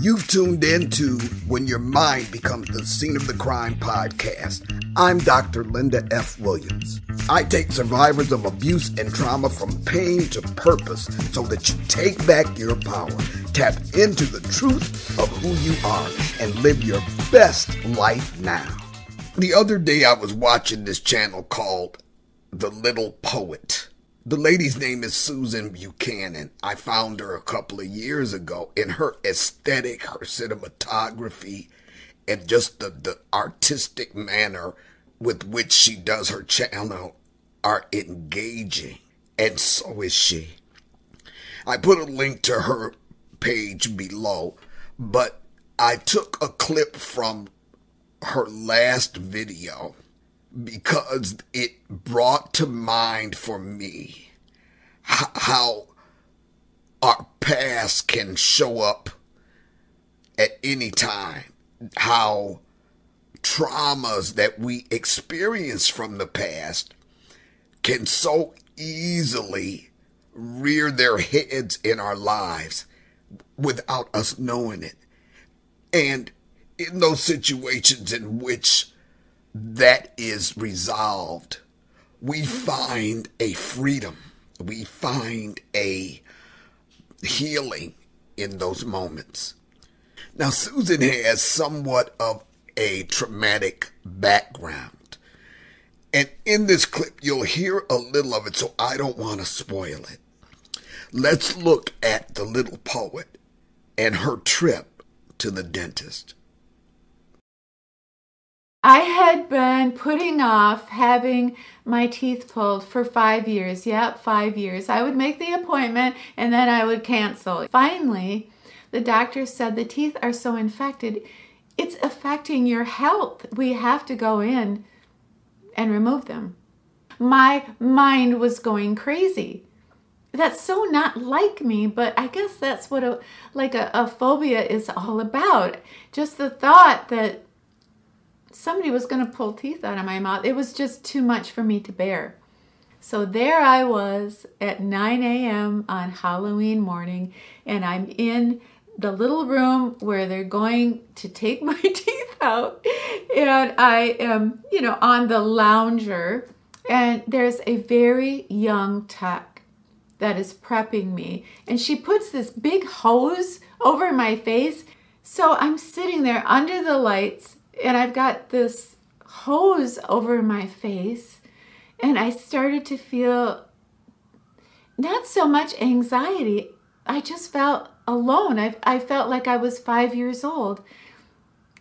You've tuned in to When Your Mind Becomes the Scene of the Crime podcast. I'm Dr. Linda F. Williams. I take survivors of abuse and trauma from pain to purpose so that you take back your power, tap into the truth of who you are, and live your best life now. The other day I was watching this channel called The Little Poet. The lady's name is Susan Buchanan. I found her a couple of years ago and her aesthetic, her cinematography, and just the, the artistic manner with which she does her channel are engaging. And so is she. I put a link to her page below, but I took a clip from her last video because it brought to mind for me how our past can show up at any time, how traumas that we experience from the past can so easily rear their heads in our lives without us knowing it. And in those situations in which that is resolved, we find a freedom. We find a healing in those moments. Now, Susan has somewhat of a traumatic background. And in this clip, you'll hear a little of it, so I don't want to spoil it. Let's look at the little poet and her trip to the dentist. I had been putting off having my teeth pulled for five years. Yep, five years. I would make the appointment and then I would cancel. Finally, the doctor said the teeth are so infected, it's affecting your health. We have to go in and remove them. My mind was going crazy. That's so not like me, but I guess that's what a like a, a phobia is all about. Just the thought that somebody was going to pull teeth out of my mouth. It was just too much for me to bear. So there I was at 9 a.m. on Halloween morning, and I'm in the little room where they're going to take my teeth out. And I am, you know, on the lounger, and there's a very young tech that is prepping me. And she puts this big hose over my face. So I'm sitting there under the lights and I've got this hose over my face, and I started to feel not so much anxiety. I just felt alone. I, I felt like I was five years old.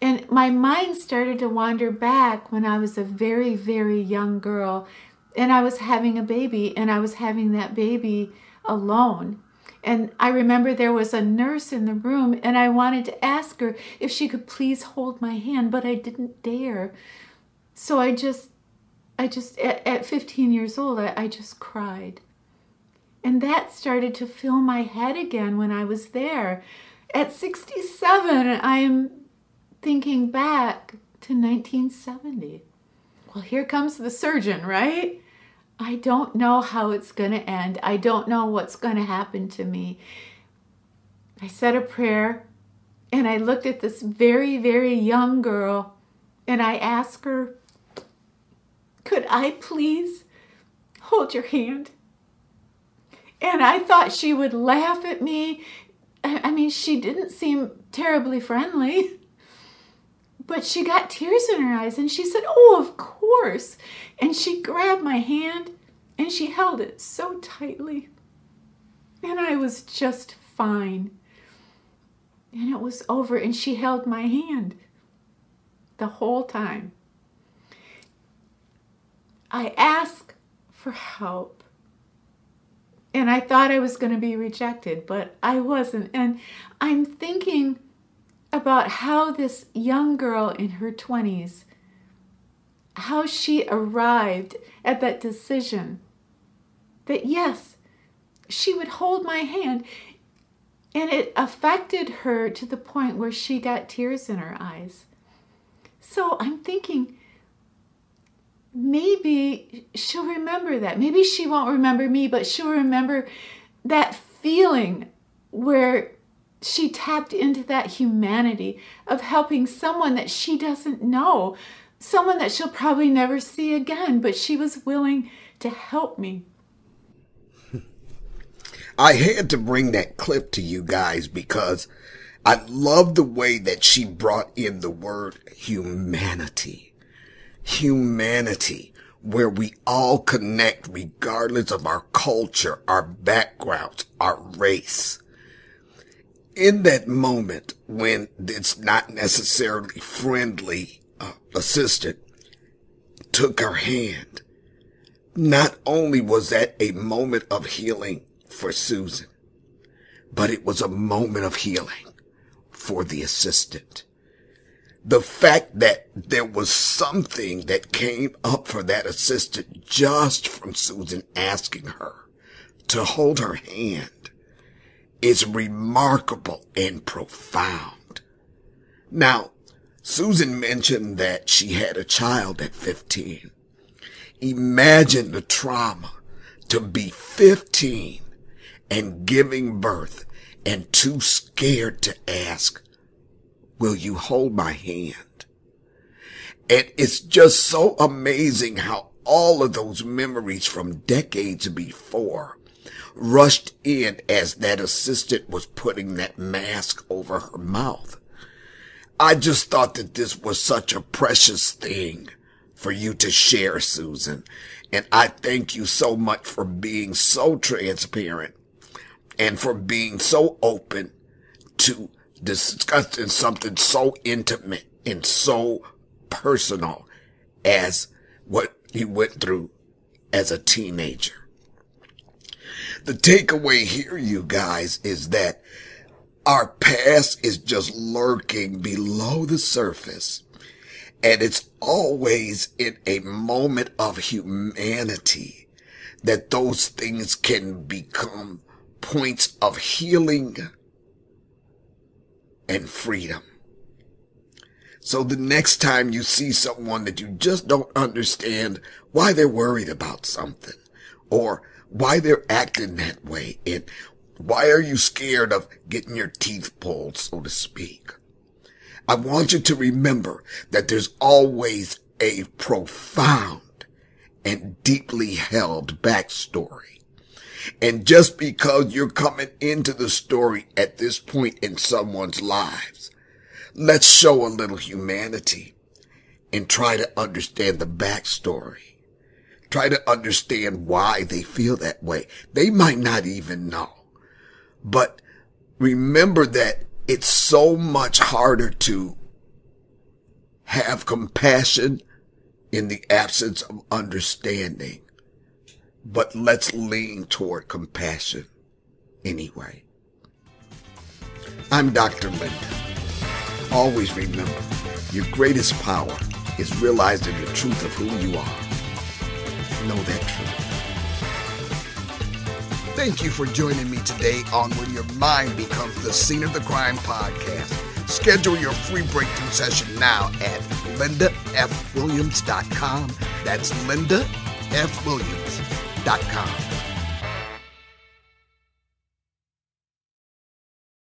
And my mind started to wander back when I was a very, very young girl and I was having a baby and I was having that baby alone. And I remember there was a nurse in the room, and I wanted to ask her if she could please hold my hand, but I didn't dare. So I just, I just, at, at 15 years old, I, I just cried. And that started to fill my head again when I was there. At 67, I'm thinking back to 1970. Well, here comes the surgeon, right? I don't know how it's going to end. I don't know what's going to happen to me. I said a prayer and I looked at this very, very young girl and I asked her, Could I please hold your hand? And I thought she would laugh at me. I mean, she didn't seem terribly friendly. But she got tears in her eyes and she said, Oh, of course. And she grabbed my hand and she held it so tightly. And I was just fine. And it was over, and she held my hand the whole time. I asked for help. And I thought I was going to be rejected, but I wasn't. And I'm thinking about how this young girl in her 20s how she arrived at that decision that yes, she would hold my hand. And it affected her to the point where she got tears in her eyes. So I'm thinking, maybe she'll remember that. Maybe she won't remember me, but she'll remember that feeling where she tapped into that humanity of helping someone that she doesn't know, someone that she'll probably never see again, but she was willing to help me. I had to bring that clip to you guys because I love the way that she brought in the word humanity. Humanity, where we all connect regardless of our culture, our backgrounds, our race. In that moment when it's not necessarily friendly, assistant took her hand. Not only was that a moment of healing for Susan, but it was a moment of healing for the assistant. The fact that there was something that came up for that assistant just from Susan asking her to hold her hand is remarkable and profound. Now, Susan mentioned that she had a child at 15. Imagine the trauma to be 15 and giving birth and too scared to ask, will you hold my hand? And it's just so amazing how all of those memories from decades before rushed in as that assistant was putting that mask over her mouth. I just thought that this was such a precious thing for you to share, Susan. And I thank you so much for being so transparent and for being so open to discussing something so intimate and so personal as what you went through as a teenager. The takeaway here, you guys, is that our past is just lurking below the surface. And it's always in a moment of humanity that those things can become points of healing and freedom. So the next time you see someone that you just don't understand why they're worried about something or why they're acting that way and why are you scared of getting your teeth pulled, so to speak? I want you to remember that there's always a profound and deeply held backstory and just because you're coming into the story at this point in someone's lives, let's show a little humanity and try to understand the backstory. Try to understand why they feel that way. They might not even know. But remember that it's so much harder to have compassion in the absence of understanding but let's lean toward compassion anyway. I'm Dr. Linda. Always remember, your greatest power is realizing the truth of who you are. Know that truth. Thank you for joining me today on When Your Mind Becomes the Scene of the Crime podcast. Schedule your free breakthrough session now at lindafwilliams.com. That's Linda F. Williams.com.